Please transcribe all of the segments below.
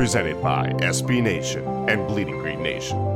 presented by SB Nation and Bleeding Green Nation.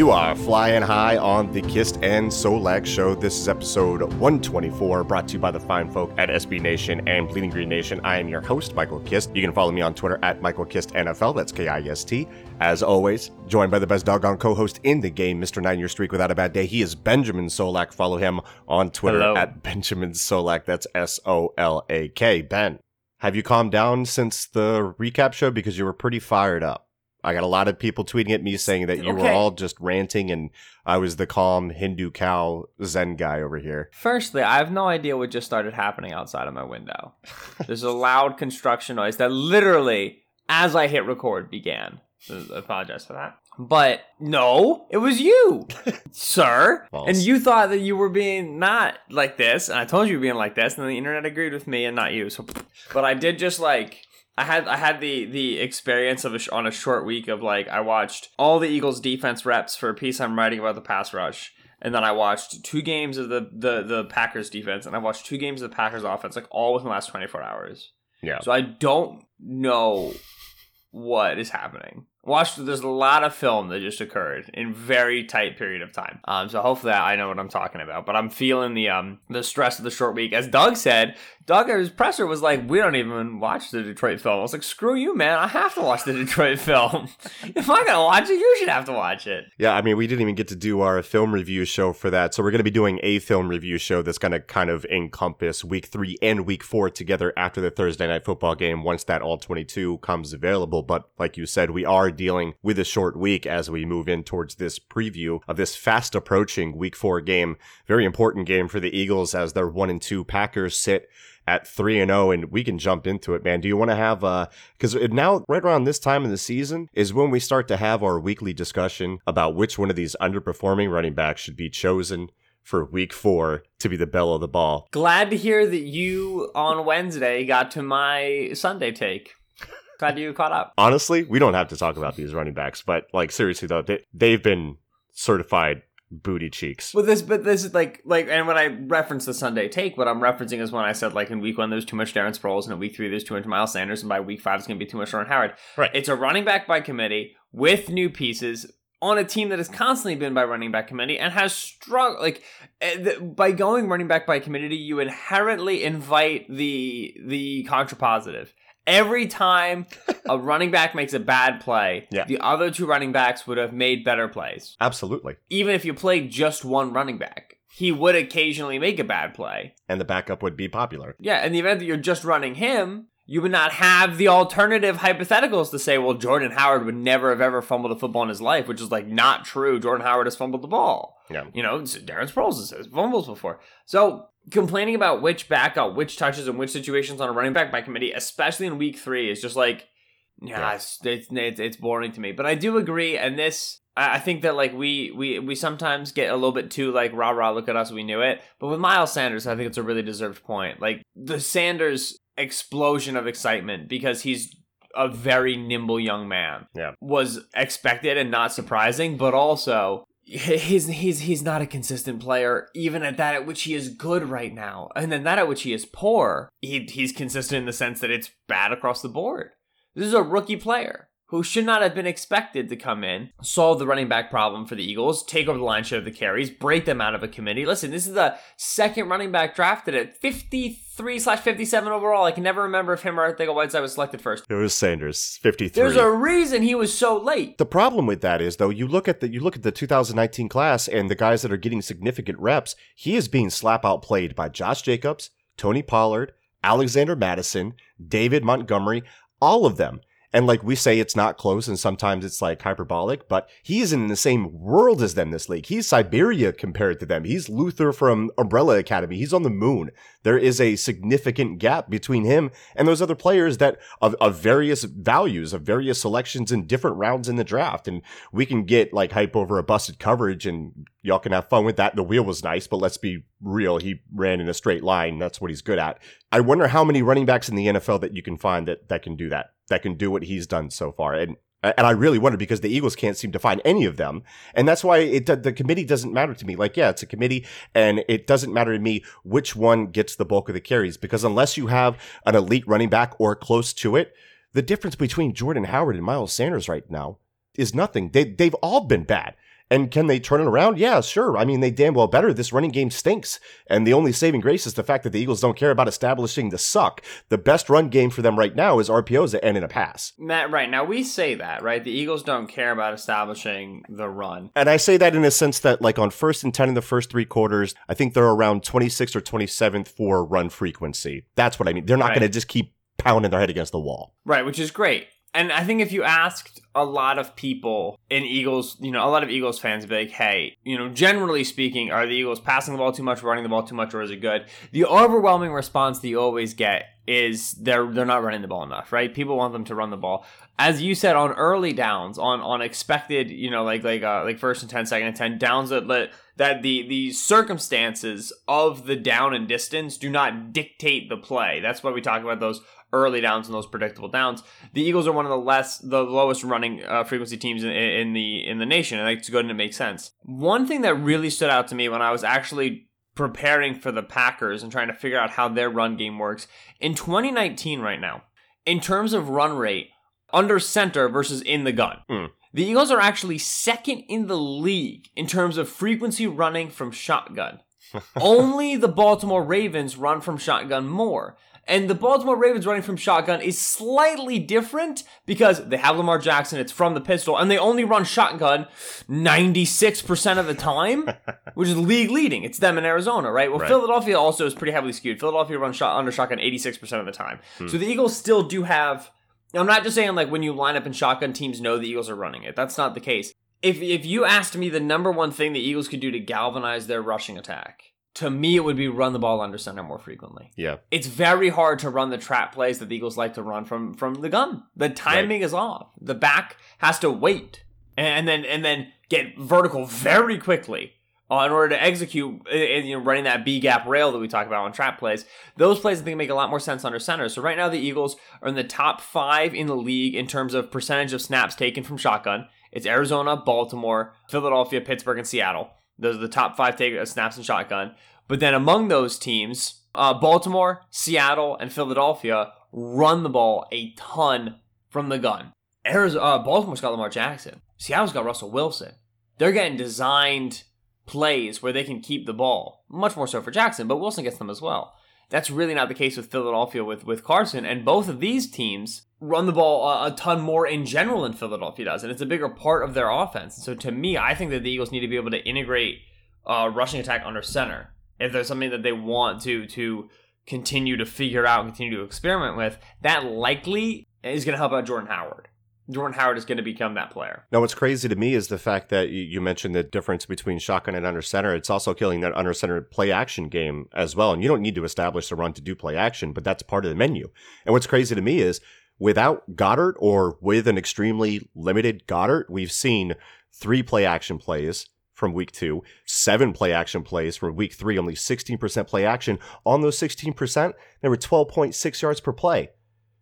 You are flying high on the Kist and Solak Show. This is episode 124, brought to you by the fine folk at SB Nation and Bleeding Green Nation. I am your host, Michael Kist. You can follow me on Twitter at Michael Kist NFL. That's K I S T. As always, joined by the best doggone co-host in the game, Mr. Nine Year Streak Without a Bad Day. He is Benjamin Solak. Follow him on Twitter Hello. at Benjamin Solak. That's S O L A K. Ben, have you calmed down since the recap show? Because you were pretty fired up. I got a lot of people tweeting at me saying that you were all just ranting and I was the calm Hindu cow Zen guy over here. Firstly, I have no idea what just started happening outside of my window. There's a loud construction noise that literally, as I hit record, began. I apologize for that. But no, it was you, sir. False. And you thought that you were being not like this, and I told you you were being like this, and then the internet agreed with me and not you. So, but I did just like I had I had the the experience of a sh- on a short week of like I watched all the Eagles defense reps for a piece I'm writing about the pass rush. And then I watched two games of the, the, the Packers defense, and I watched two games of the Packers offense, like all within the last 24 hours. Yeah. So I don't know what is happening. Watched there's a lot of film that just occurred in very tight period of time. Um, so hopefully I know what I'm talking about. But I'm feeling the um the stress of the short week. As Doug said, Doug his presser was like, "We don't even watch the Detroit film." I was like, "Screw you, man! I have to watch the Detroit film. if I'm gonna watch it, you should have to watch it." Yeah, I mean, we didn't even get to do our film review show for that. So we're to be doing a film review show that's to kind of encompass week three and week four together after the Thursday night football game once that all 22 comes available. But like you said, we are dealing with a short week as we move in towards this preview of this fast approaching week four game. Very important game for the Eagles as their one and two Packers sit at 3 and 0 and we can jump into it man do you want to have uh because now right around this time of the season is when we start to have our weekly discussion about which one of these underperforming running backs should be chosen for week 4 to be the bell of the ball Glad to hear that you on Wednesday got to my Sunday take. Glad you caught up. honestly we don't have to talk about these running backs but like seriously though they, they've been certified booty cheeks But this, but this is like, like, and when I reference the Sunday take, what I'm referencing is when I said, like, in week one, there's too much Darren Sproles, and in week three, there's too much Miles Sanders, and by week five, it's going to be too much Jordan Howard. Right. It's a running back by committee with new pieces on a team that has constantly been by running back committee and has struggled. Like, eh, by going running back by committee, you inherently invite the the contrapositive. Every time a running back makes a bad play, Yeah. the other two running backs would have made better plays absolutely even if you played just one running back, he would occasionally make a bad play. and the backup would be popular Yeah, in the event that you're just running him, you would not have the alternative hypotheticals to say, well, Jordan Howard would never have ever fumbled a football in his life, which is like not true. Jordan Howard has fumbled the ball. yeah You know, Darren Sproles has fumbles before. So complaining about which backup, which touches, and which situations on a running back by committee, especially in week three, is just like, yeah, Yeah. It's, it's, it's it's boring to me. But I do agree, and this. I I think that like we we we sometimes get a little bit too like rah rah look at us we knew it but with Miles Sanders I think it's a really deserved point like the Sanders explosion of excitement because he's a very nimble young man. Yeah. was expected and not surprising but also he's he's he's not a consistent player even at that at which he is good right now. And then that at which he is poor he, he's consistent in the sense that it's bad across the board. This is a rookie player who should not have been expected to come in, solve the running back problem for the Eagles, take over the line share of the carries, break them out of a committee. Listen, this is the second running back drafted at 53 slash 57 overall. I can never remember if him or Arcega Whiteside was selected first. It was Sanders, 53. There's a reason he was so late. The problem with that is though, you look at the you look at the 2019 class and the guys that are getting significant reps, he is being slap outplayed by Josh Jacobs, Tony Pollard, Alexander Mattison, David Montgomery, all of them. And like we say, it's not close and sometimes it's like hyperbolic, but he's in the same world as them this league. He's Siberia compared to them. He's Luther from Umbrella Academy. He's on the moon. There is a significant gap between him and those other players that of, of various values, of various selections in different rounds in the draft. And we can get like hype over a busted coverage and y'all can have fun with that. The wheel was nice, but let's be real. He ran in a straight line. That's what he's good at. I wonder how many running backs in the NFL that you can find that, that can do that that can do what he's done so far. And and I really wonder because the Eagles can't seem to find any of them, and that's why it the committee doesn't matter to me. Like, yeah, it's a committee, and it doesn't matter to me which one gets the bulk of the carries because unless you have an elite running back or close to it, the difference between Jordan Howard and Miles Sanders right now is nothing. They they've all been bad. And can they turn it around? Yeah, sure. I mean, they damn well better. This running game stinks. And the only saving grace is the fact that the Eagles don't care about establishing the suck. The best run game for them right now is RPOs and in a pass. Matt, right. Now, we say that, right? The Eagles don't care about establishing the run. And I say that in a sense that, like, on first and 10 in the first three quarters, I think they're around 26th or 27th for run frequency. That's what I mean. They're not right. going to just keep pounding their head against the wall. Right, which is great. And I think if you asked a lot of people in Eagles, you know, a lot of Eagles fans be like, hey, you know, generally speaking, are the Eagles passing the ball too much, running the ball too much, or is it good? The overwhelming response that you always get is they're they're not running the ball enough, right? People want them to run the ball. As you said, on early downs, on on expected, you know, like like uh, like first and 10, second and ten downs that let that the the circumstances of the down and distance do not dictate the play. That's why we talk about those early downs and those predictable downs. The Eagles are one of the less, the lowest running uh, frequency teams in, in, the in the nation, and that's good and it makes sense. One thing that really stood out to me when I was actually preparing for the Packers and trying to figure out how their run game works in 2019 right now, in terms of run rate under center versus in the gun. Mm. The Eagles are actually second in the league in terms of frequency running from shotgun. Only the Baltimore Ravens run from shotgun more. And the Baltimore Ravens running from shotgun is slightly different because they have Lamar Jackson, it's from the pistol, and they only run shotgun 96% of the time, which is league leading. It's them in Arizona, right? Well, right. Philadelphia also is pretty heavily skewed. Philadelphia runs shot under shotgun 86% of the time. Hmm. So the Eagles still do have. I'm not just saying like when you line up in shotgun, teams know the Eagles are running it. That's not the case. If if you asked me the number one thing the Eagles could do to galvanize their rushing attack, to me it would be run the ball under center more frequently. Yeah. It's very hard to run the trap plays that the Eagles like to run from from the gun. The timing right. is off. The back has to wait and, then and then get vertical very quickly uh, in order to execute uh, you know running that B gap rail that we talk about on trap plays. Those plays I think make a lot more sense under center. So right now the Eagles are in the top 5 in the league in terms of percentage of snaps taken from shotgun. It's Arizona, Baltimore, Philadelphia, Pittsburgh and Seattle. Those are the top five take uh, snaps and shotgun. But then among those teams, uh, Baltimore, Seattle, and Philadelphia run the ball a ton from the gun. Arizona, uh, Baltimore's got Lamar Jackson. Seattle's got Russell Wilson. They're getting designed plays where they can keep the ball. Much more so for Jackson, but Wilson gets them as well. That's really not the case with Philadelphia with, with Carson. And both of these teams run the ball a, a, ton more in general than Philadelphia does, and it's a bigger part of their offense. So to me, I think that the Eagles need to be able to integrate uh, rushing attack under center if there's something that they want to to continue to figure out, and continue to experiment with. That likely is going to help out Jordan Howard. Jordan Howard is going to become that player. Now, what's crazy to me is the fact that you mentioned the difference between shotgun and under center. It's also killing that under center play action game as well. And you don't need to establish a run to do play action, but that's part of the menu. And what's crazy to me is without Goedert or with an extremely limited Goedert, we've seen three play action plays from week two, seven play action plays from week three, only 16% play action. On those 16%, there were 12.6 yards per play,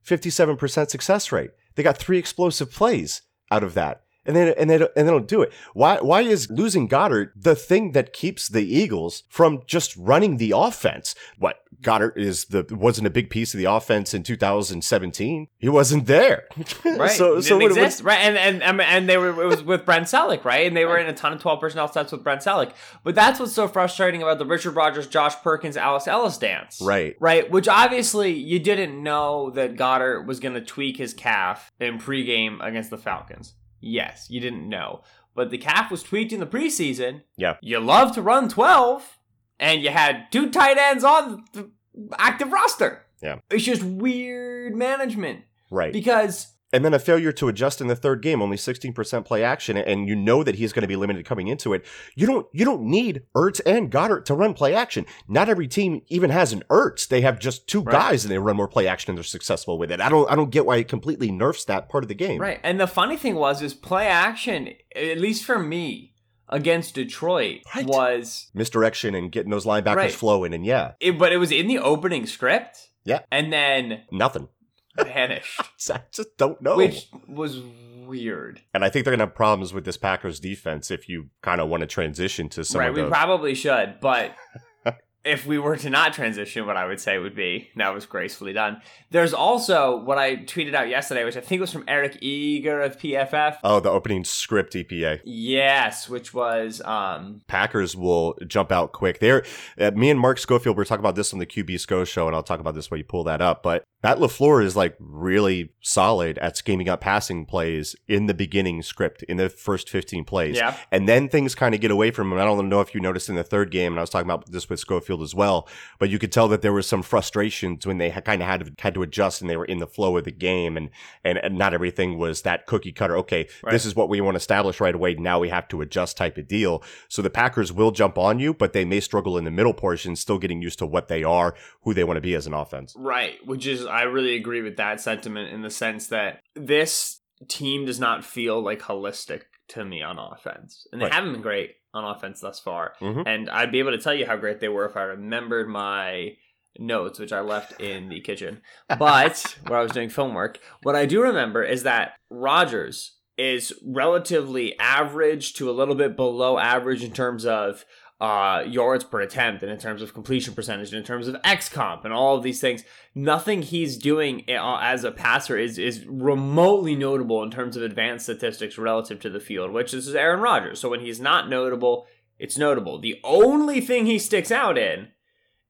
57% success rate. They got three explosive plays out of that. And then and they don't, and they don't do it. Why why is losing Goedert the thing that keeps the Eagles from just running the offense? What Goedert is the wasn't a big piece of the offense in 2017. He wasn't there. Right. so Didn't so what, exist. right. And, and and and they were it was with Brent Celek, right? And they were in a ton of 12 personnel sets with Brent Celek. But that's what's so frustrating about the Richard Rodgers, Josh Perkins, Alex Ellis dance. Right. Right. Which obviously you didn't know that Goedert was gonna tweak his calf in pregame against the Falcons. Yes, you didn't know. But the calf was tweaked in the preseason. Yeah. You love to run 12, and you had two tight ends on the active roster. Yeah. It's just weird management right. because and then a failure to adjust in the third game, only 16% play action, and you know that he's going to be limited coming into it. You don't you don't need Ertz and Goedert to run play action. Not every team even has an Ertz. They have just two Right. guys and they run more play action and they're successful with it. I don't I don't get why it completely nerfs that part of the game. Right. And the funny thing was is play action, at least for me, against Detroit Right. was Misdirection and getting those linebackers Right. flowing and yeah, it, but it was in the opening script. Yeah. And then nothing. Vanished. I just don't know. Which was weird. and I think they're going to have problems with this Packers defense if you kind of want to transition to some right, we the probably should, but if we were to not transition, what I would say would be that was gracefully done. There's also what I tweeted out yesterday, which I think was from Eric Eager of PFF. Oh, the opening script EPA. Yes, which was um Packers will jump out quick. There, uh, me and Mark Schofield were talking about this on the QB Sco show, and I'll talk about this when you pull that up. But Matt LaFleur is like really solid at scheming up passing plays in the beginning script in the first fifteen plays. yeah. And then things kind of get away from him. I don't know if you noticed in the third game, and I was talking about this with Schofield as well, but you could tell that there was some frustrations when they kind of had to, had to adjust and they were in the flow of the game, and, and, and not everything was that cookie cutter. Okay, Right. this is what we want to establish right away. Now we have to adjust type of deal. So the Packers will jump on you, but they may struggle in the middle portion, still getting used to what they are, who they want to be as an offense. Right, which is I really agree with that sentiment in the sense that this team does not feel like holistic to me on offense. And they Right. haven't been great on offense thus far. Mhm. And I'd be able to tell you how great they were if I remembered my notes, which I left in the kitchen. But where I was doing film work, what I do remember is that Rodgers is relatively average to a little bit below average in terms of uh, yards per attempt and in terms of completion percentage and in terms of X comp and all of these things. Nothing he's doing uh, as a passer is is remotely notable in terms of advanced statistics relative to the field, which is Aaron Rodgers. So when he's not notable, it's notable. The only thing he sticks out in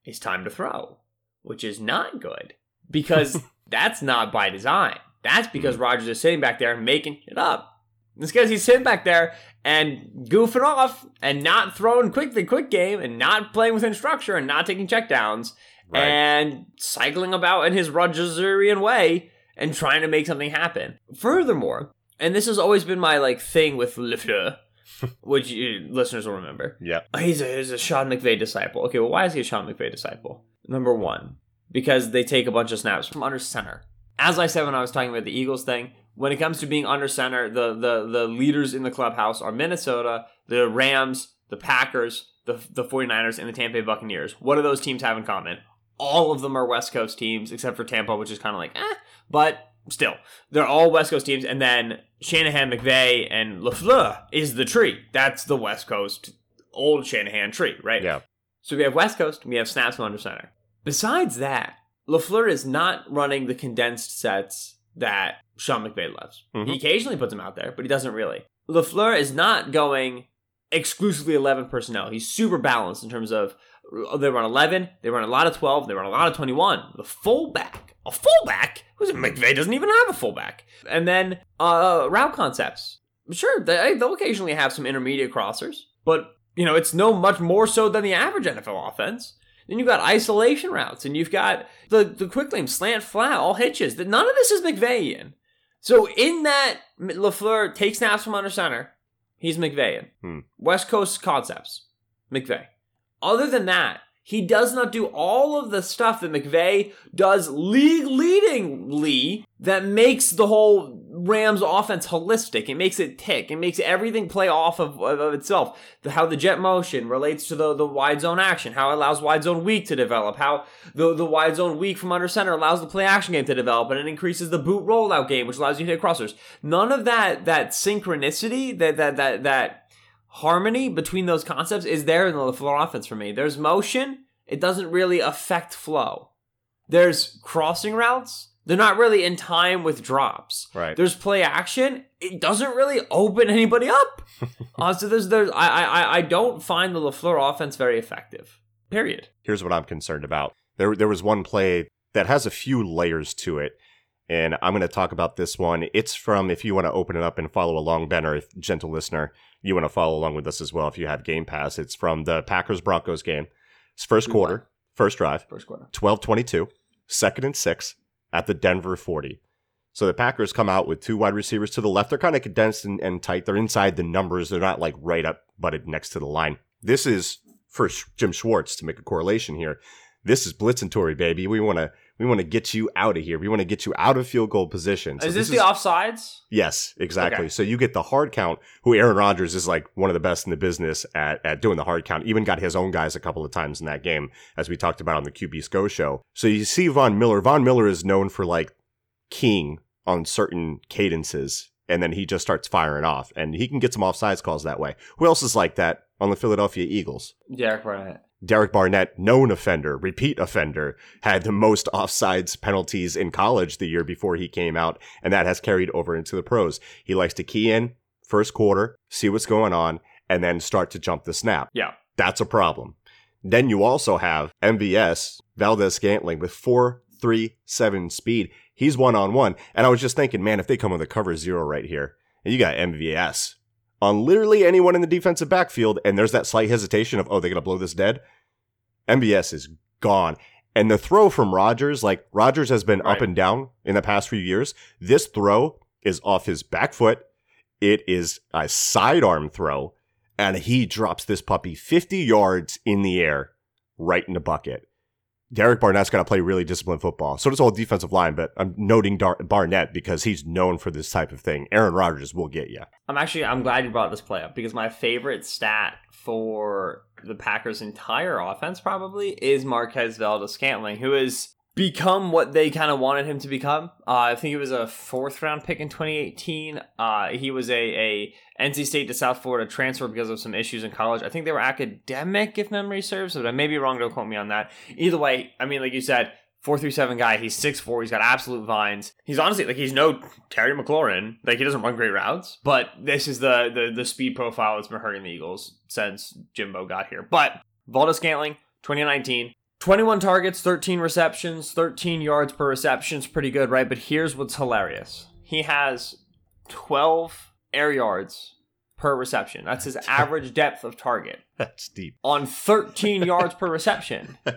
is time to throw, which is not good because that's not by design. That's because Rodgers is sitting back there and making it up. It's because he's sitting back there and goofing off and not throwing quick the quick game and not playing within structure and not taking checkdowns Right. and cycling about in his Rodgerserian way and trying to make something happen. Furthermore, and this has always been my like thing with LaFleur, which you listeners will remember. Yeah. Oh, he's a, he's a Sean McVay disciple. Okay, well, why is he a Sean McVay disciple? Number one, because they take a bunch of snaps from under center. As I said when I was talking about the Eagles thing, when it comes to being under center, the the the leaders in the clubhouse are Minnesota, the Rams, the Packers, the the 49ers, and the Tampa Bay Buccaneers. What do those teams have in common? All of them are West Coast teams, except for Tampa, which is kind of like, eh, but still, they're all West Coast teams. And then Shanahan, McVay, and LaFleur is the tree. That's the West Coast old Shanahan tree, right? Yeah. So we have West Coast, we have snaps under center. Besides that, LaFleur is not running the condensed sets that Sean McVay loves. Mhm. He occasionally puts them out there, but he doesn't really. LaFleur is not going exclusively 11 personnel. He's super balanced in terms of they run 11, they run a lot of 12, they run a lot of 21. The fullback, a fullback? Who's McVay doesn't even have a fullback. And then uh, route concepts. Sure, they, they'll occasionally have some intermediate crossers, but you know it's no much more so than the average NFL offense. Then you've got isolation routes, and you've got the the quick lane, slant, flat, all hitches. None of this is McVayian. So in that LaFleur takes snaps from under center, he's McVayian. Hmm. West Coast concepts, McVay. Other than that, He does not do all of the stuff that McVay does league leadingly that makes the whole Rams offense holistic. It makes it tick. It makes everything play off of, of, of itself. The, how the jet motion relates to the, the wide zone action, how it allows wide zone weak to develop, how the, the wide zone weak from under center allows the play action game to develop, and it increases the boot rollout game, which allows you to hit crossers. None of that that synchronicity, that that that that harmony between those concepts is there in the LaFleur offense for me. There's motion, it doesn't really affect flow. There's crossing routes, they're not really in time with drops. Right. There's play action, it doesn't really open anybody up. uh, so there's there's I I I don't find the LaFleur offense very effective. Period. Here's what I'm concerned about. There there was one play that has a few layers to it. And I'm going to talk about this one. It's from, if you want to open it up and follow along, Ben, or if gentle listener, you want to follow along with us as well if you have Game Pass. It's from the Packers Broncos game. It's first quarter, first drive, First quarter. 12 22, second and six at the Denver 40. So the Packers come out with two wide receivers to the left. They're kind of condensed and, and tight. They're inside the numbers. They're not like right up butted next to the line. This is for Jim Schwartz to make a correlation here. This is Blitzatory, baby. We want to we want to get you out of here. We want to get you out of field goal position. So is this, the offsides? Yes, exactly. Okay. So you get the hard count, who Aaron Rodgers is like one of the best in the business at, at doing the hard count. Even got his own guys a couple of times in that game, as we talked about on the QB SCO show. So you see Von Miller. Von Miller is known for like king on certain cadences, and then he just starts firing off, and he can get some offsides calls that way. Who else is like that on the Philadelphia Eagles? Derek Barnett. Derek Barnett, known offender, repeat offender, had the most offsides penalties in college the year before he came out, and that has carried over into the pros. He likes to key in first quarter, see what's going on, and then start to jump the snap. Yeah. That's a problem. Then you also have MVS, Valdez Scantling, with 4.37 speed. He's one on one. And I was just thinking, man, if they come with a cover zero right here, and you got MVS on literally anyone in the defensive backfield, and there's that slight hesitation of, oh, they're going to blow this dead. MVS is gone. And the throw from Rodgers, like Rodgers has been up and down in the past few years. This throw is off his back foot. It is a sidearm throw, and he drops this puppy 50 yards in the air right in the bucket. Derek Barnett's got to play really disciplined football. So does whole defensive line, but I'm noting Dar- Barnett because he's known for this type of thing. Aaron Rodgers will get you. I'm actually I'm glad you brought this play up because my favorite stat for the Packers' entire offense probably is Marquez Valdez Scantling, who has become what they kind of wanted him to become. Uh, I think he was a fourth round pick in 2018. Uh, he was a, a NC State to South Florida transfer because of some issues in college. I think they were academic, if memory serves, but I may be wrong. Don't quote me on that. Either way, I mean, like you said, four three seven guy. He's six four. He's got absolute vines. He's honestly like he's no Terry McLaurin. Like he doesn't run great routes, but this is the the the speed profile that's been hurting the Eagles since Jimbo got here. But Valdez Scantling, 2019. 21 targets, 13 receptions, 13 yards per reception is pretty good, right? But here's what's hilarious. He has 12 air yards per reception. That's his average depth of target That's deep. on 13 yards per reception.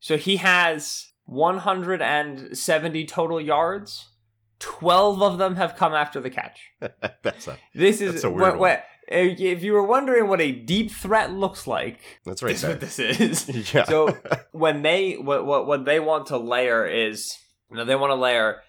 So he has 170 total yards. 12 of them have come after the catch. that's a This is That's a weird what, one. If you were wondering what a deep threat looks like, that's right this is what this is. yeah. So when they what what what they want to layer is you know they want to layer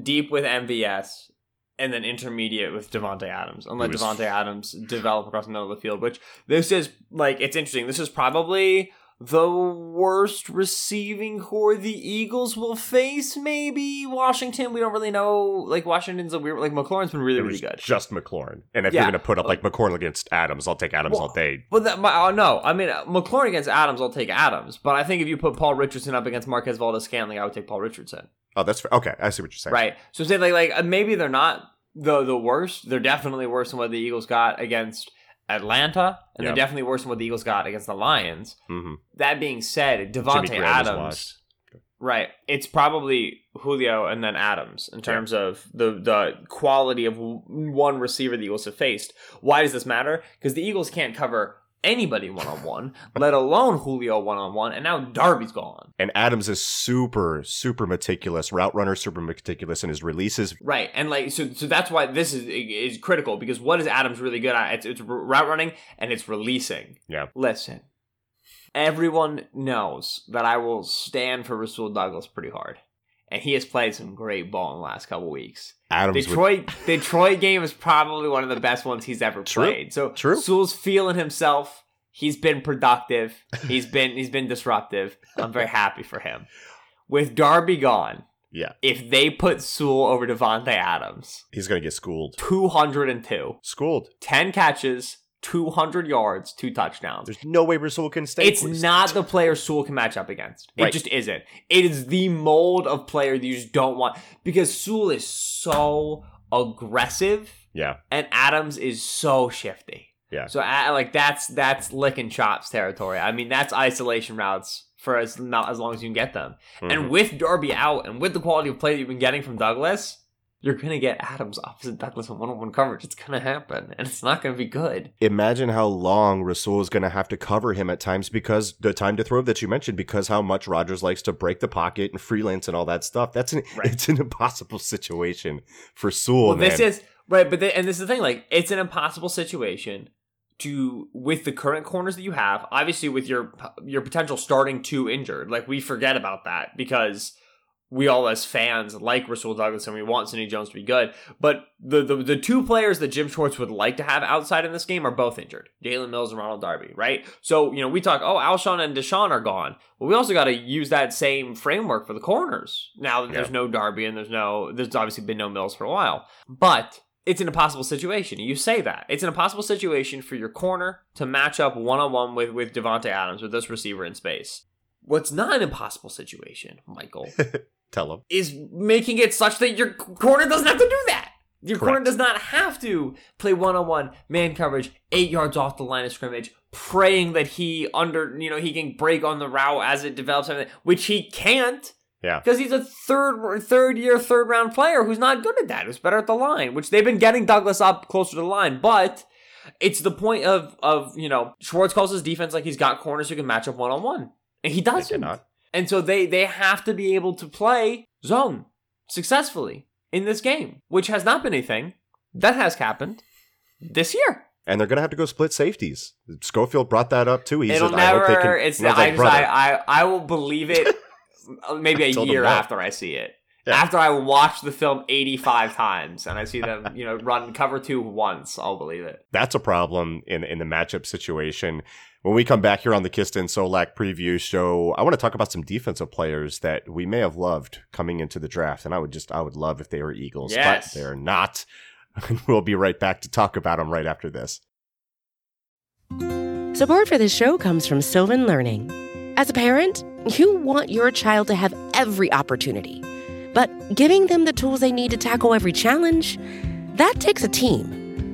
deep with MVS and then intermediate with Davante Adams and let Davante Adams develop across the middle of the field. Which this is like it's interesting. This is probably the worst receiving corps the Eagles will face. Maybe Washington. We don't really know. Like Washington's a weird. Like McLaurin's been really really good. just McLaurin. And if Yeah. you're going to put up like McLaurin against Adams, I'll take Adams Well, all day. But that, my, oh, no, I mean McLaurin against Adams, I'll take Adams. But I think if you put Paul Richardson up against Marquez Valdez Scantling, I would take Paul Richardson. Oh, that's fair. okay. I see what you're saying. Right. So say like like uh, maybe they're not the the worst. They're definitely worse than what the Eagles got against Atlanta, and Yeah. they're definitely worse than what the Eagles got against the Lions. hmm That being said, Davante Adams. Right. It's probably Julio and then Adams in terms of the the quality of one receiver the Eagles have faced. Why does this matter? Because the Eagles can't cover anybody one on one, let alone Julio one on one, and now Darby's gone. And Adams is super, super meticulous, route runner, super meticulous in his releases. Right, and like so, so that's why this is is critical because what is Adams really good at? It's, it's route running and it's releasing. Yeah. Listen, Everyone knows that I will stand for Rasul Douglas pretty hard. And he has played some great ball in the last couple weeks. Adams would- Detroit Detroit game is probably one of the best ones he's ever True. played. So True. Sewell's feeling himself. He's been productive. He's been he's been disruptive. I'm very happy for him. With Darby gone, yeah, if they put Sewell over Davante Adams, he's gonna get schooled. 202, Schooled. 10 catches, 200 yards, two touchdowns. There's no way Rasul can stay. It's not the player Sewell can match up against. It Right. just isn't. It is the mold of player that you just don't want because Sewell is so aggressive Yeah, and Adams is so shifty. Yeah. So I, like that's that's licking chops territory. I mean that's isolation routes for as not as long as you can get them. Mhm. And with Darby out and with the quality of play that you've been getting from Douglas, you're gonna get Adams opposite Douglas in one-on-one coverage. It's gonna happen, and it's not gonna be good. imagine how long Rasul is going to have to cover him at times because the time to throw that you mentioned, because how much Rodgers likes to break the pocket and freelance and all that stuff. That's an Right. it's an impossible situation for Sewell. well, man. this is right, but the, and this is the thing. Like, it's an impossible situation to with the current corners that you have. Obviously, with your your potential starting two injured, like we forget about that because we all as fans like Rasul Douglas and we want Sidney Jones to be good. But the, the the two players that Jim Schwartz would like to have outside in this game are both injured. Jalen Mills and Ronald Darby, right? So, you know, we talk, oh, Alshon and Deshaun are gone. Well, we also got to use that same framework for the corners. Now that there's no Darby and there's no there's obviously been no Mills for a while. But it's an impossible situation. You say that. It's an impossible situation for your corner to match up one on one with with Davante Adams with this receiver in space. What's not an impossible situation, Michael, Tell him. is making it such that your corner doesn't have to do that. Your corner does not have to play one on one man coverage, eight yards off the line of scrimmage, praying that he under you know he can break on the route as it develops, everything, which he can't Yeah. because he's a third third year third round player who's not good at that. Who's better at the line, which they've been getting Douglas up closer to the line, but. It's the point of of you know Schwartz calls his defense like he's got corners who can match up one on one, and he doesn't. And so they they have to be able to play zone successfully in this game, which has not been a thing that has happened this year. And they're going to have to go split safeties. Schofield brought that up too. He It'll said, I hope they never. can. It's I, like, I, I I will believe it maybe a year after I see it. Yeah. After I watch the film eighty five times and I see them, you know, run cover two once, I'll believe it. that's a problem in in the matchup situation. When we come back here on the Kiston Solak preview show, I want to talk about some defensive players that we may have loved coming into the draft, and I would just I would love if they were Eagles, Yes. but they're not. And we'll be right back to talk about them right after this. Support for this show comes from Sylvan Learning. As a parent, you want your child to have every opportunity, but giving them the tools they need to tackle every challenge, that takes a team.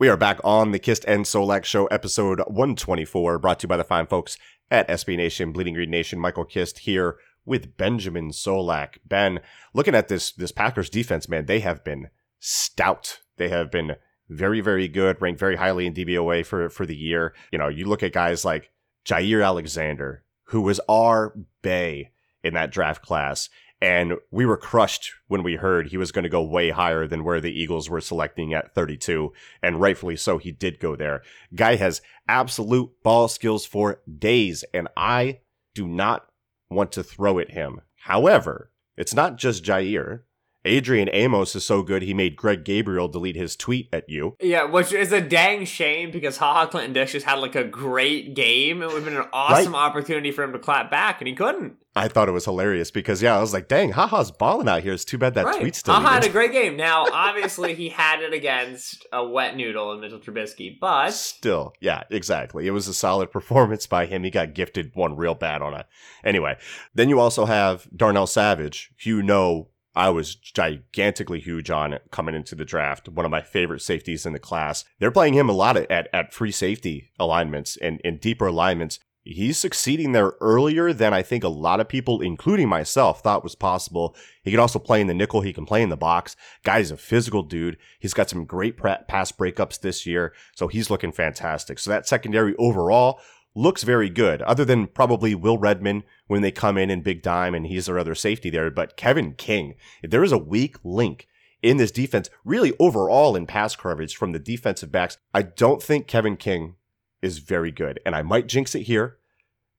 We are back on the Kist and Solak Show, episode 124, brought to you by the fine folks at SB Nation, Bleeding Green Nation. Michael Kist here with Benjamin Solak. Ben, looking at this this Packers defense, man, they have been stout. They have been very, very good, ranked very highly in DVOA for for the year. You know, you look at guys like Jaire Alexander, who was our Bay in that draft class. And we were crushed when we heard he was going to go way higher than where the Eagles were selecting at 32. And rightfully so, he did go there. Guy has absolute ball skills for days, and I do not want to throw at him. However, it's not just Jaire. Adrian Amos is so good he made Greg Gabriel delete his tweet at you. Yeah, which is a dang shame because Haha Clinton Dix just had like a great game. It would have been an awesome right. opportunity for him to clap back, and he couldn't. I thought it was hilarious because yeah, I was like, dang, Haha's balling out here. It's too bad that right. tweet still. Haha had a great game. Now, obviously, he had it against a wet noodle in Mitchell Trubisky, but still, yeah, exactly. It was a solid performance by him. He got gifted one real bad on it. Anyway, then you also have Darnell Savage, you know I was gigantically huge on coming into the draft. One of my favorite safeties in the class. They're playing him a lot at, at free safety alignments and, and deeper alignments. He's succeeding there earlier than I think a lot of people, including myself, thought was possible. He can also play in the nickel. He can play in the box. Guy's a physical dude. He's got some great pass breakups this year. So he's looking fantastic. So that secondary overall looks very good, other than probably Will Redmond when they come in in big dime and he's their other safety there. But Kevin King, if there is a weak link in this defense, really overall in pass coverage from the defensive backs, I don't think Kevin King is very good. And I might jinx it here,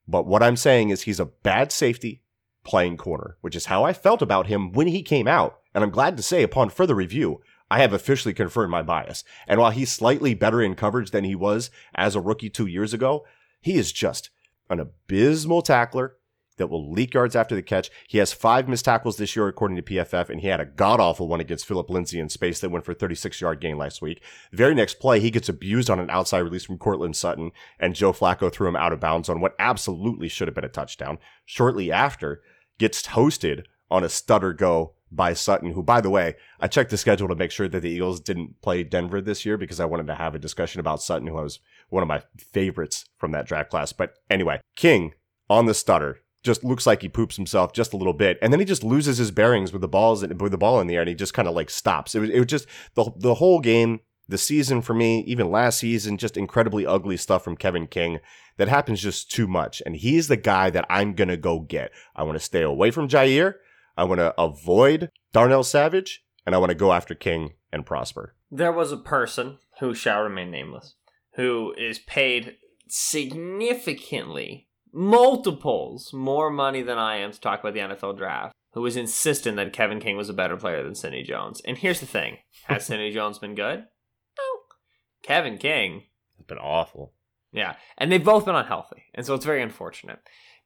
but what I'm saying is he's a bad safety playing corner, which is how I felt about him when he came out. And I'm glad to say, upon further review, I have officially confirmed my bias. And while he's slightly better in coverage than he was as a rookie two years ago, he is just an abysmal tackler that will leak yards after the catch. He has five missed tackles this year, according to PFF, and he had a god awful one against Phillip Lindsay in space that went for 36 yard gain last week. Very next play, he gets abused on an outside release from Courtland Sutton, and Joe Flacco threw him out of bounds on what absolutely should have been a touchdown. Shortly after, gets toasted on a stutter go by Sutton, who, by the way, I checked the schedule to make sure that the Eagles didn't play Denver this year because I wanted to have a discussion about Sutton, who was one of my favorites from that draft class. But anyway, King on the stutter just looks like he poops himself just a little bit, and then he just loses his bearings with the balls with the ball in the air, and he just kind of like stops. It was it was just the the whole game, the season for me, even last season, just incredibly ugly stuff from Kevin King that happens just too much, and he's the guy that I'm gonna go get. I want to stay away from Jaire. I want to avoid Darnell Savage, and I want to go after King and Prosper. There was a person who shall remain nameless who is paid significantly, multiples more money than I am to talk about the NFL draft, who was insistent that Kevin King was a better player than Sidney Jones. And here's the thing Has Sidney Jones been good? No. Kevin King has been awful. Yeah. And they've both been unhealthy. And so it's very unfortunate.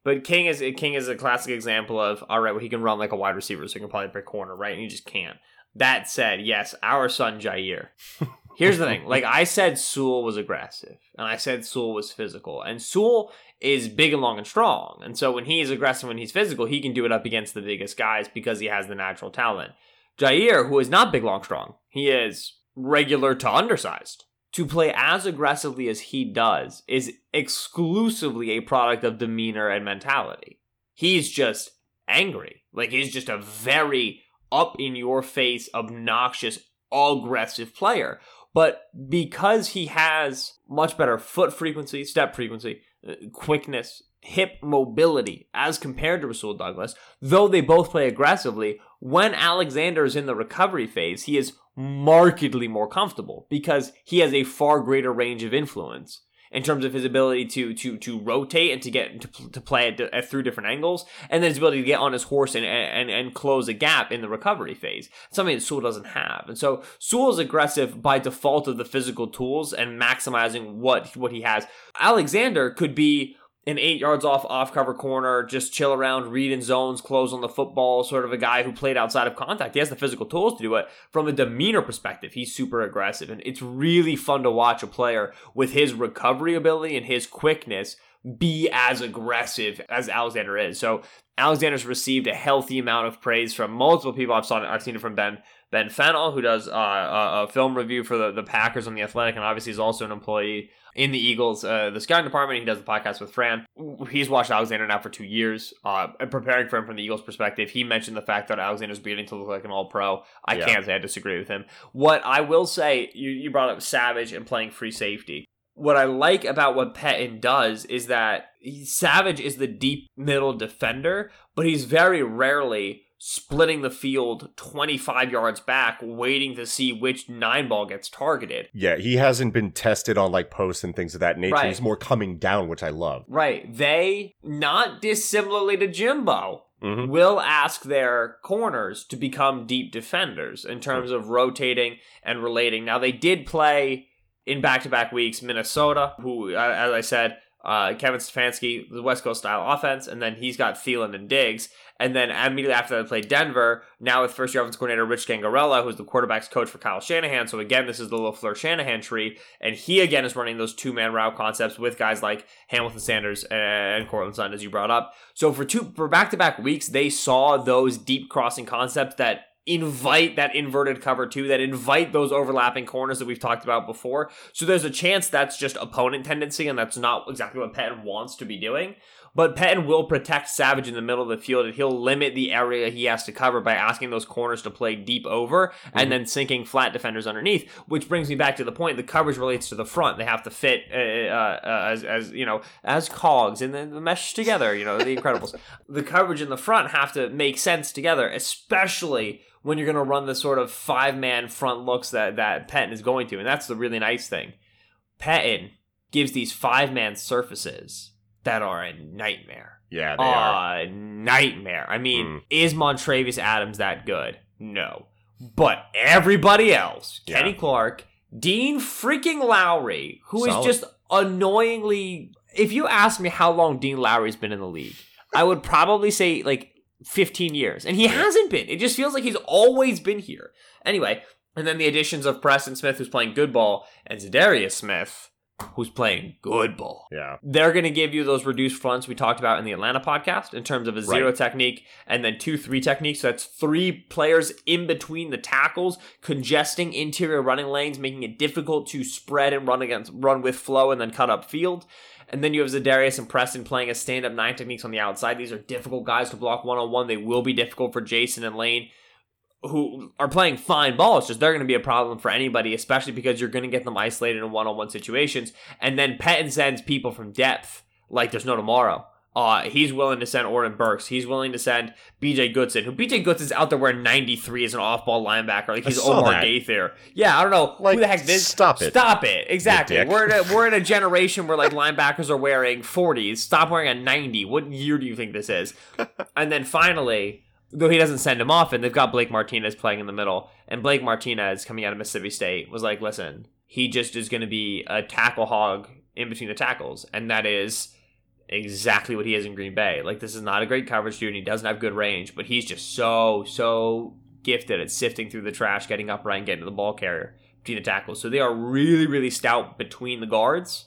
But King is King is a classic example of all right, well he can run like a wide receiver, so he can probably play corner, right? And he just can't. That said, yes, our son Jaire. Here's the thing. Like I said, Sewell was aggressive, and I said Sewell was physical, and Sewell is big and long and strong, and so when he is aggressive, when he's physical, he can do it up against the biggest guys because he has the natural talent. Jaire, who is not big, long, strong, he is regular to undersized. To play as aggressively as he does is exclusively a product of demeanor and mentality. He's just angry. Like he's just a very up in your face, obnoxious, aggressive player. But because he has much better foot frequency, step frequency, uh, quickness, hip mobility as compared to Rasul Douglas, though they both play aggressively, when Alexander is in the recovery phase, he is markedly more comfortable because he has a far greater range of influence in terms of his ability to to to rotate and to get to, to play at, at, through different angles, and then his ability to get on his horse and, and and close a gap in the recovery phase. Something that Sewell doesn't have, and so Sewell is aggressive by default of the physical tools and maximizing what what he has. Alexander could be an eight yards off off cover corner, just chill around, read in zones, close on the football, sort of a guy who played outside of contact. He has the physical tools to do it. From a demeanor perspective, he's super aggressive. And it's really fun to watch a player with his recovery ability and his quickness be as aggressive as Alexander is. So Alexander's received a healthy amount of praise from multiple people. I've seen it, I've seen it from Ben Ben Fennell, who does uh, a, a, film review for the, the Packers on the Athletic, and obviously is also an employee in the Eagles, uh, the scouting department. He does the podcast with Fran. He's watched Alexander now for two years, uh, preparing for him from the Eagles' perspective. He mentioned the fact that Alexander's beginning to look like an All Pro. I yeah. can't say I disagree with him. What I will say, you, you brought up Savage and playing free safety what I like about what Pettine does is that Savage is the deep middle defender, but he's very rarely splitting the field 25 yards back, waiting to see which nine ball gets targeted. Yeah, he hasn't been tested on like posts and things of that nature. Right. He's more coming down, which I love. Right. They, not dissimilarly to Jimbo, Mhm. will ask their corners to become deep defenders in terms of rotating and relating. Now, they did play in back to back weeks Minnesota, who, as I said, uh, Kevin Stefanski, the West Coast style offense, and then he's got Thielen and Diggs. And then immediately after that, they played Denver, now with first year offense coordinator Rich Scangarello, who's the quarterback's coach for Kyle Shanahan. So again, this is the LaFleur Shanahan tree. And he again is running those two man route concepts with guys like Hamilton Sanders and Courtland Sutton, as you brought up. So for two for back to back weeks, they saw those deep crossing concepts that invite that inverted cover two, that invite those overlapping corners that we've talked about before. So there's a chance that's just opponent tendency, and that's not exactly what Patton wants to be doing. But Pettine will protect Savage in the middle of the field, and he'll limit the area he has to cover by asking those corners to play deep over and then sinking flat defenders underneath. Which brings me back to the point: the coverage relates to the front. They have to fit uh, uh, uh, as, as you know as cogs and then the mesh together. You know the Incredibles. the coverage in the front have to make sense together, especially when you're going to run the sort of five man front looks that that Pettine is going to, and that's the really nice thing. Pettine gives these five man surfaces that are a nightmare. Yeah, they are. A nightmare. I mean, Mm. is Montravius Adams that good? No. But everybody else, Yeah. Kenny Clark, Dean freaking Lowry, who is Solid. just annoyingly. If you ask me how long Dean Lowry's been in the league, I would probably say like 15 years. And he hasn't been. It just feels like he's always been here. Anyway, and then the additions of Preston Smith, who's playing good ball, and Za'Darius Smith, who's playing good ball Yeah. they're going to give you those reduced fronts we talked about in the Atlanta podcast in terms of a zero Right. technique and then two three technique. So that's three players in between the tackles, congesting interior running lanes, making it difficult to spread and run against run with flow and then cut up field. And then you have Za'Darius and Preston playing a stand up nine techniques on the outside. These are difficult guys to block one on one. They will be difficult for Jason and Lane who are playing fine ball. It's just they're going to be a problem for anybody, especially because you're going to get them isolated in one on one situations. And then Pettine sends people from depth like there's no tomorrow. Uh, he's willing to send Oren Burks. He's willing to send BJ Goodson, who BJ Goodson's out there wearing 93 as an off ball linebacker. Like he's Omar that. Gaither. Yeah, I don't know Like, who the heck this. stop it. Stop it. Exactly. We're in, a, we're in a generation where like linebackers are wearing 40s. Stop wearing a 90. What year do you think this is? and then finally, though he doesn't send him off, and they've got Blake Martinez playing in the middle, and Blake Martinez coming out of Mississippi State was like, listen, he just is going to be a tackle hog in between the tackles, and that is exactly what he is in Green Bay. Like this is not a great coverage dude, and he doesn't have good range, but he's just so so gifted at sifting through the trash, getting upright, and getting to the ball carrier between the tackles. So they are really really stout between the guards.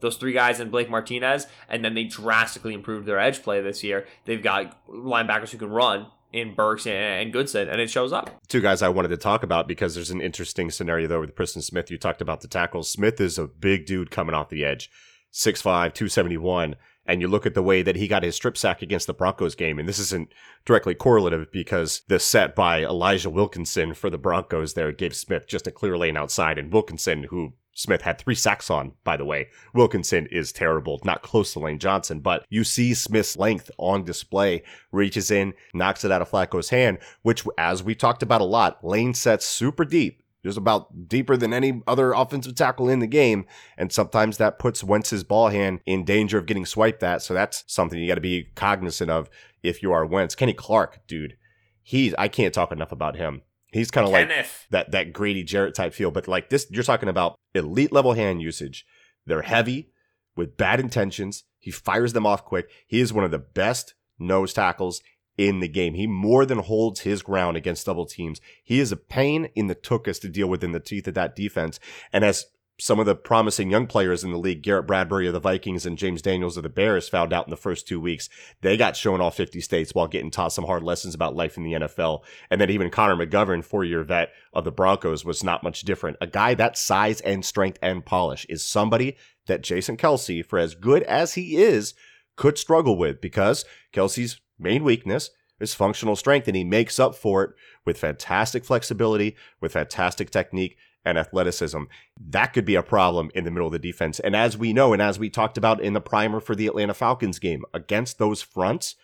Those three guys and Blake Martinez, and then they drastically improved their edge play this year. They've got linebackers who can run in Burks and, Goodson, and it shows up. Two guys I wanted to talk about because there's an interesting scenario though with Preston Smith. You talked about the tackles. Smith is a big dude coming off the edge, 6'5, 271. And you look at the way that he got his strip sack against the Broncos game, and this isn't directly correlative because the set by Elijah Wilkinson for the Broncos there gave Smith just a clear lane outside, and Wilkinson, who Smith had three sacks on, by the way. Wilkinson is terrible, not close to Lane Johnson, but you see Smith's length on display, reaches in, knocks it out of Flacco's hand, which, as we talked about a lot, Lane sets super deep, just about deeper than any other offensive tackle in the game. And sometimes that puts Wentz's ball hand in danger of getting swiped at. So that's something you got to be cognizant of if you are Wentz. Kenny Clark, dude, he's, I can't talk enough about him. He's kind of like that that Grady Jarrett type feel. But like this, you're talking about elite level hand usage. They're heavy with bad intentions. He fires them off quick. He is one of the best nose tackles in the game. He more than holds his ground against double teams. He is a pain in the tuchus to deal with in the teeth of that defense. And as some of the promising young players in the league, Garrett Bradbury of the Vikings and James Daniels of the Bears, found out in the first two weeks. They got shown all 50 states while getting taught some hard lessons about life in the NFL. And then even Connor McGovern, four year vet of the Broncos, was not much different. A guy that size and strength and polish is somebody that Jason Kelce, for as good as he is, could struggle with because Kelce's main weakness is functional strength, and he makes up for it with fantastic flexibility, with fantastic technique and athleticism. That could be a problem in the middle of the defense. And as we know, and as we talked about in the primer for the Atlanta Falcons game, against those fronts,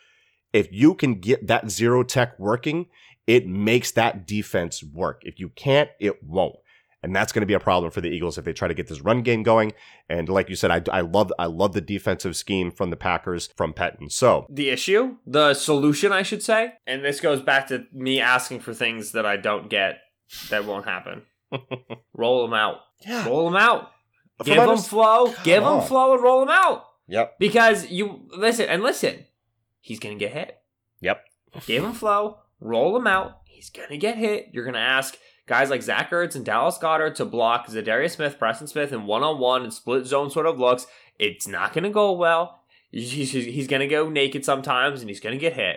if you can get that zero tech working, it makes that defense work. If you can't, it won't. And that's going to be a problem for the Eagles if they try to get this run game going. And like you said, I, I love I love the defensive scheme from the Packers from Pettine. So the issue, the solution, I should say, and this goes back to me asking for things that I don't get that won't happen. roll them out. Yeah. Roll them out. For Give them flow. Give them flow and roll them out. Yep. Because you listen and listen. He's gonna get hit. Yep. Give him flow. Roll him out. He's gonna get hit. You're gonna ask guys like Zach Ertz and Dallas Goedert to block Za'Darius Smith, Preston Smith, in one on one and split zone sort of looks. It's not gonna go well. He's, he's, he's gonna go naked sometimes and he's gonna get hit.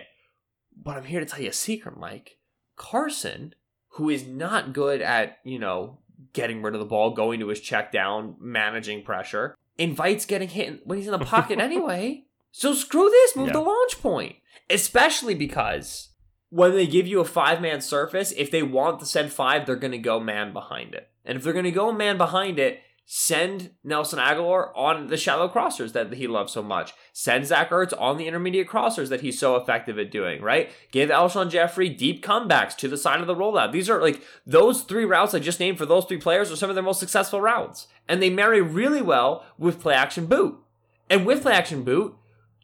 But I'm here to tell you a secret, Mike. Carson, who is not good at, you know, getting rid of the ball, going to his check down, managing pressure, invites getting hit when he's in the pocket anyway. So screw this, move Yeah. the launch point. Especially because when they give you a five man surface, if they want to send five, they're going to go man behind it. And if they're going to go man behind it, send Nelson Agholor on the shallow crossers that he loves so much. Send Zach Ertz on the intermediate crossers that he's so effective at doing, right? Give Alshon Jeffery deep comebacks to the side of the rollout. These are like those three routes I just named for those three players are some of their most successful routes. And they marry really well with play action boot. And with play action boot,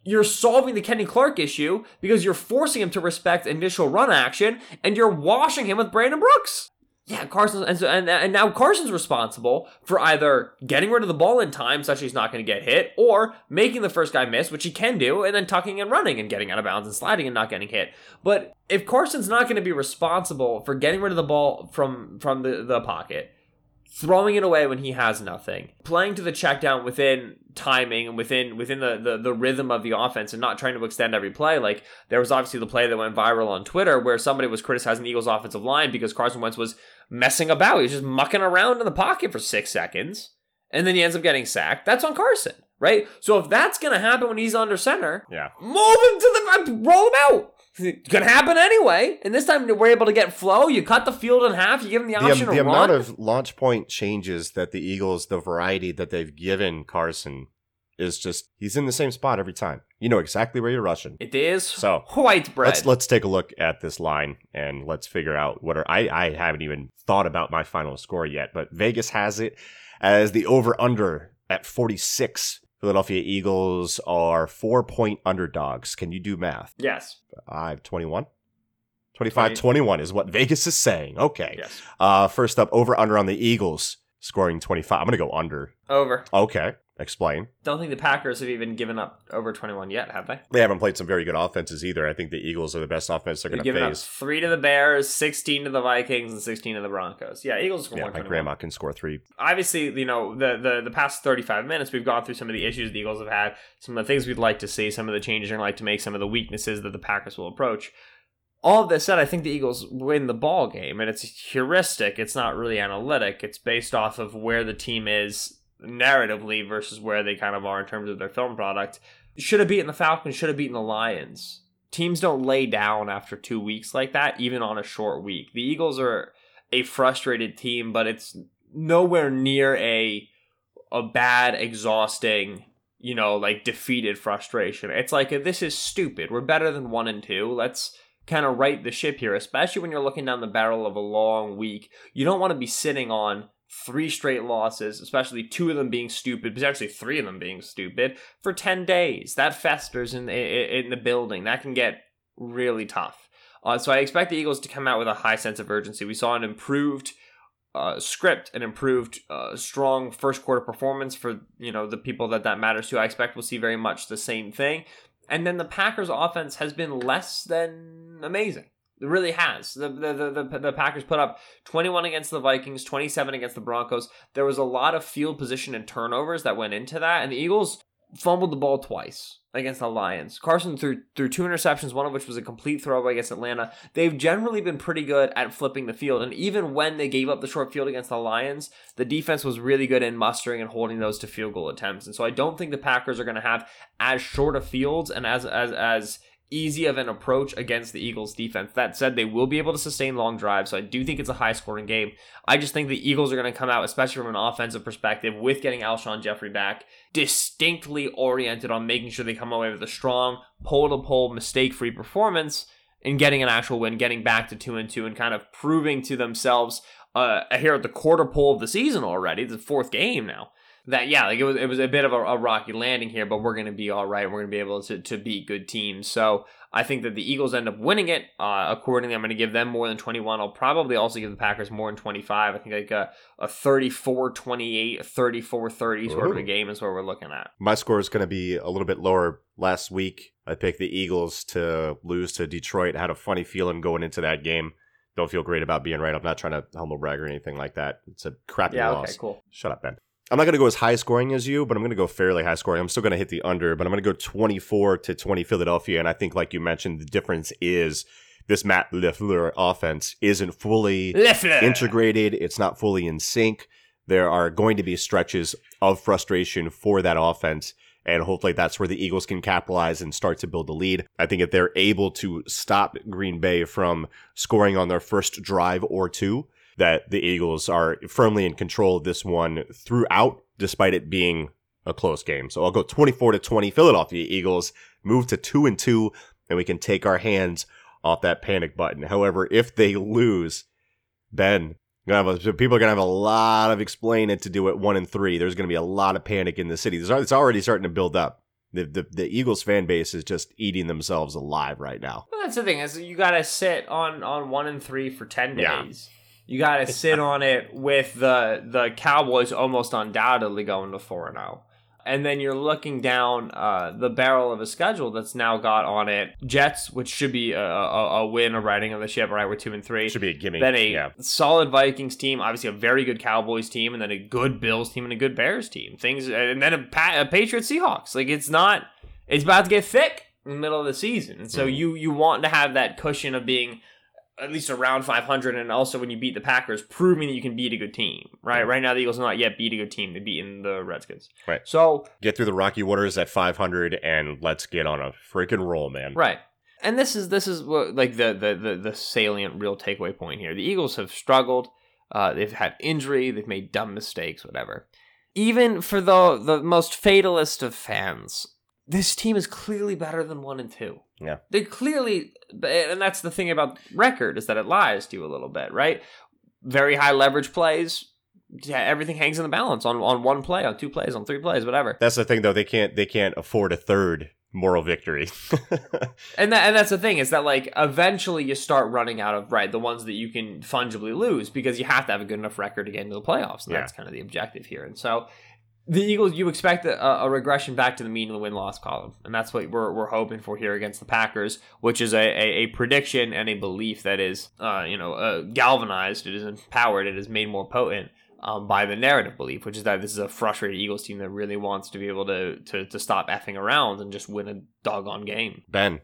you're solving the Kenny Clark issue because you're forcing him to respect initial run action and you're washing him with Brandon Brooks. Yeah, Carson, and, so, and, and now Carson's responsible for either getting rid of the ball in time, such he's not going to get hit, or making the first guy miss, which he can do, and then tucking and running and getting out of bounds and sliding and not getting hit. But if Carson's not going to be responsible for getting rid of the ball from from the, the pocket, throwing it away when he has nothing, playing to the check down within timing and within within the, the the rhythm of the offense and not trying to extend every play. Like there was obviously the play that went viral on Twitter where somebody was criticizing the Eagles offensive line because Carson Wentz was messing about. He was just mucking around in the pocket for six seconds. And then he ends up getting sacked. That's on Carson, right? So if that's gonna happen when he's under center, Yeah. move him to the uh, roll him out. It's gonna happen anyway. And this time we're able to get flow. You cut the field in half. You give him the option The, option the amount of launch point changes that the Eagles, the variety that they've given Carson is just he's in the same spot every time. You know exactly where you're rushing. It is So, white bread. Let's let's take a look at this line and let's figure out what are I I haven't even thought about my final score yet, but Vegas has it as the over under at 46. Philadelphia Eagles are 4 point underdogs. Can you do math? yes. I have 21. 25 21 is what Vegas is saying. Okay. Yes. Uh first up over under on the Eagles scoring 25. I'm going to go under. Over. Okay. Explain. Don't think the Packers have even given up over 21 yet, have they? They haven't played some very good offenses either. I think the Eagles are the best offense they're going to face. three to the Bears, 16 to the Vikings, and 16 to the Broncos. Yeah, Eagles score Yeah, my grandma can score 3. obviously, you know, the, the the past 35 minutes, we've gone through some of the issues the Eagles have had, some of the things we'd like to see, some of the changes we'd like to make, some of the weaknesses that the Packers will approach. All of this said, I think the Eagles win the ball game, and it's heuristic. It's not really analytic. It's based off of where the team is narratively versus where they kind of are in terms of their film product. Should have beaten the Falcons, should have beaten the Lions. Teams don't lay down after two weeks like that, even on a short week. The Eagles are a frustrated team, but it's nowhere near a a bad, exhausting, you know, like defeated frustration. It's like this is stupid. We're better than one and two. Let's kind of right the ship here, especially when you're looking down the barrel of a long week. You don't want to be sitting on three straight losses, especially two of them being stupid, potentially three of them being stupid for 10 days. That festers in in the building. That can get really tough. Uh, so I expect the Eagles to come out with a high sense of urgency. We saw an improved uh, script, an improved, uh, strong first quarter performance for you know the people that that matters to. I expect we'll see very much the same thing. And then the Packers' offense has been less than amazing. It really has. The, the, the, the, Packers put up 21 against the Vikings, 27 against the Broncos. There was a lot of field position and turnovers that went into that, and the Eagles fumbled the ball twice against the Lions. Carson threw threw two interceptions, one of which was a complete throwaway against Atlanta. They've generally been pretty good at flipping the field, and even when they gave up the short field against the Lions, the defense was really good in mustering and holding those to field goal attempts. And so I don't think the Packers are going to have as short of fields and as as as easy of an approach against the Eagles defense. That said, they will be able to sustain long drives, so I do think it's a high scoring game. I just think the Eagles are going to come out, especially from an offensive perspective, with getting Alshon Jeffery back, distinctly oriented on making sure they come away with a strong, pole to pole, mistake free performance and getting an actual win, getting back to two and two, and kind of proving to themselves uh, here at the quarter pole of the season already, the fourth game now. That yeah, like it was it was a bit of a, a rocky landing here, but we're gonna be all right. We're gonna be able to to beat good teams. So I think that the Eagles end up winning it. Uh, accordingly, I'm going to give them more than 21. I'll probably also give the Packers more than 25. I think like a, a 34 28, 34 30 sort of a game is what we're looking at. My score is going to be a little bit lower. Last week, I picked the Eagles to lose to Detroit. I had a funny feeling going into that game. Don't feel great about being right. I'm not trying to humble brag or anything like that. It's a crappy Yeah, loss. okay, cool. Shut up, Ben. I'm not going to go as high scoring as you, but I'm going to go fairly high scoring. I'm still going to hit the under, but I'm going to go 24 to 20 Philadelphia. And I think, like you mentioned, the difference is this Matt LaFleur offense isn't fully LaFleur. integrated. It's not fully in sync. There are going to be stretches of frustration for that offense. And hopefully that's where the Eagles can capitalize and start to build a lead. I think if they're able to stop Green Bay from scoring on their first drive or two, that the Eagles are firmly in control of this one throughout, despite it being a close game. So I'll go 24 to 20. Philadelphia Eagles move to 2 and 2, and we can take our hands off that panic button. However, if they lose, Ben, gonna have a, people are gonna have a lot of explaining to do at one and three. There's gonna be a lot of panic in the city. It's already starting to build up. The, the the Eagles fan base is just eating themselves alive right now. Well, that's the thing is you got to sit on on one and three for ten Yeah. You got to sit on it with the the Cowboys almost undoubtedly going to four and zero, and then you're looking down uh, the barrel of a schedule that's now got on it Jets, which should be a, a, a win, a riding of the ship. Right, we're two and three. Should be a gimme. then a yeah. solid Vikings team, obviously a very good Cowboys team, and then a good Bills team and a good Bears team. Things, and then a, pa- a Patriots Seahawks. Like it's not, it's about to get thick in the middle of the season, so Mhm. you you want to have that cushion of being at least around 500, and also when you beat the Packers, proving that you can beat a good team. Right, right now the Eagles have not yet beat a good team. They've beaten the Redskins. Right. So Get through the rocky waters at 500 and let's get on a freaking roll, man. Right. And this is this is what like the the the, the salient real takeaway point here. The Eagles have struggled. Uh, they've had injury. They've made dumb mistakes. Whatever. Even for the the most fatalist of fans, this team is clearly better than one and two. Yeah. They clearly, and that's the thing about record is that it lies to you a little bit, right? Very high leverage plays. Yeah, everything hangs in the balance on on one play, on two plays, on three plays, whatever. That's the thing though, they can't they can't afford a third moral victory. And that and that's the thing is that like eventually you start running out of right the ones that you can fungibly lose because you have to have a good enough record to get into the playoffs. And Yeah. That's kind of the objective here. And so the Eagles, you expect a, a regression back to the mean in the win loss column, and that's what we're, we're hoping for here against the Packers, which is a, a, a prediction and a belief that is uh, you know uh, galvanized, it is empowered, it is made more potent um, by the narrative belief, which is that this is a frustrated Eagles team that really wants to be able to to, to stop effing around and just win a doggone game. Ben,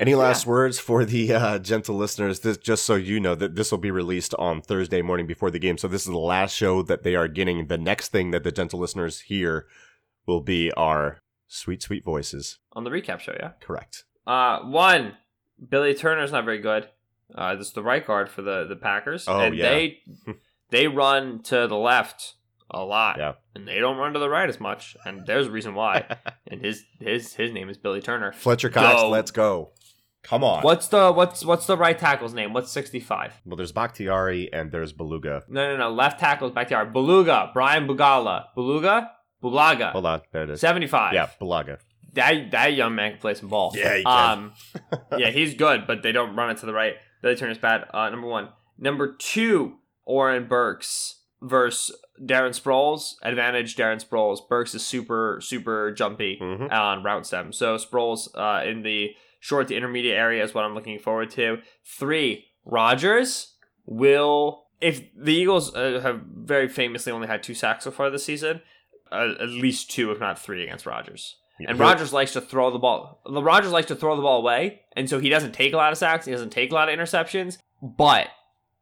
any last words for the uh, gentle listeners? This, just so you know that this will be released on Thursday morning before the game. So this is the last show that they are getting. The next thing that the gentle listeners hear will be our sweet, sweet voices. on the recap show, yeah. Correct. Uh, one, Billy Turner's not very good. Uh, this is the right guard for the the Packers, Oh, and yeah. they they run to the left a lot, Yeah. and they don't run to the right as much. And there's a reason why. and his his his name is Billy Turner. Fletcher Cox, Go. let's go. Come on. What's the what's what's the right tackle's name? What's sixty five? Well, there's Bakhtiari and there's Beluga. No, no, no. Left tackle is to Beluga, Brian Bugala, Beluga, Bulaga, Hold on. There it is. seventy five. Yeah, Bulaga. that that young man can play some ball. Yeah, he can. Um, yeah, he's good, but they don't run it to the right. Billy Turner's bad. Uh, number one. Number two, Oren Burks versus Darren Sproles. Advantage Darren Sproles. Burks is super super jumpy Mhm. on route stem. So Sproles uh, in the short to intermediate area is what I'm looking forward to. Three, Rodgers will. If the Eagles uh, have very famously only had two sacks so far this season, uh, at least two, if not three, against Rodgers. And Rodgers likes to throw the ball. The Rodgers likes to throw the ball away, and so he doesn't take a lot of sacks. He doesn't take a lot of interceptions, but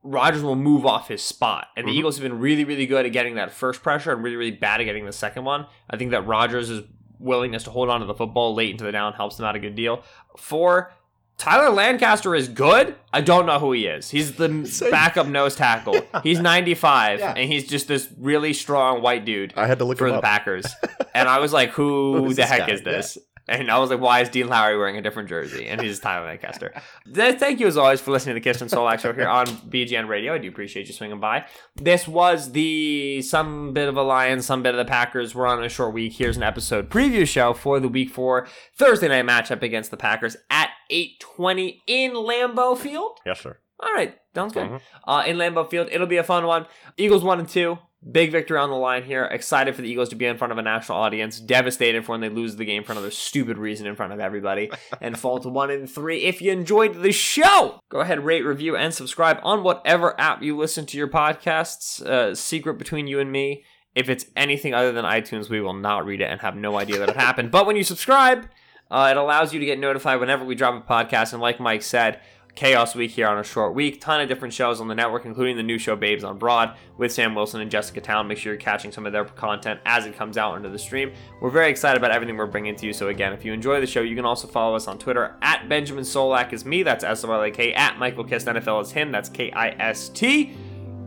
Rodgers will move off his spot. And the Mhm. Eagles have been really, really good at getting that first pressure and really, really bad at getting the second one. I think that Rodgers' willingness to hold on to the football late into the down helps them out a good deal. Four, Tyler Lancaster is good. I don't know who he is. He's the Same. backup nose tackle. He's 95, Yeah. and he's just this really strong white dude I had to look for him the up. Packers. and I was like, who Who's the heck guy? is this? And I was like, why is Dean Lowry wearing a different jersey? And he's Tyler Lancaster. Thank you as always for listening to the Kist and Solak show here on BGN Radio. I do appreciate you swinging by. This was the some bit of a Lions, some bit of the Packers. We're on a short week. Here's an episode preview show for the week four Thursday night matchup against the Packers at 8:20 in Lambeau Field. Yes, sir. All right, sounds good. Mhm. Uh, in Lambeau Field, it'll be a fun one. Eagles one and two, big victory on the line here. Excited for the Eagles to be in front of a national audience. Devastated for when they lose the game for another stupid reason in front of everybody, and fall to one and three. If you enjoyed the show, go ahead, rate, review, and subscribe on whatever app you listen to your podcasts. Uh, secret between you and me. If it's anything other than iTunes, we will not read it and have no idea that it happened. But when you subscribe, uh, it allows you to get notified whenever we drop a podcast. And like Mike said, Chaos Week here on a short week. Ton of different shows on the network, including the new show Babes on Broad with Sam Wilson and Jessica Town. Make sure you're catching some of their content as it comes out into the stream. We're very excited about everything we're bringing to you. So again, if you enjoy the show, you can also follow us on Twitter at Benjamin Solak is me. That's S O L A K. At Michael Kist NFL is him. That's K I S T.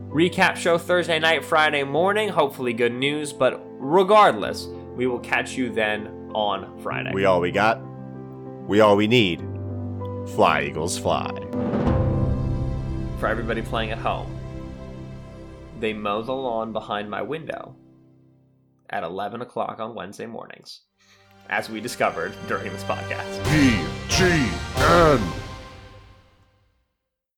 Recap show Thursday night, Friday morning. Hopefully good news, but regardless, we will catch you then on Friday. We all we got. We all we need. Fly, Eagles, fly. for everybody playing at home. They mow the lawn behind my window at 11 o'clock on Wednesday mornings, as we discovered during this podcast. B G N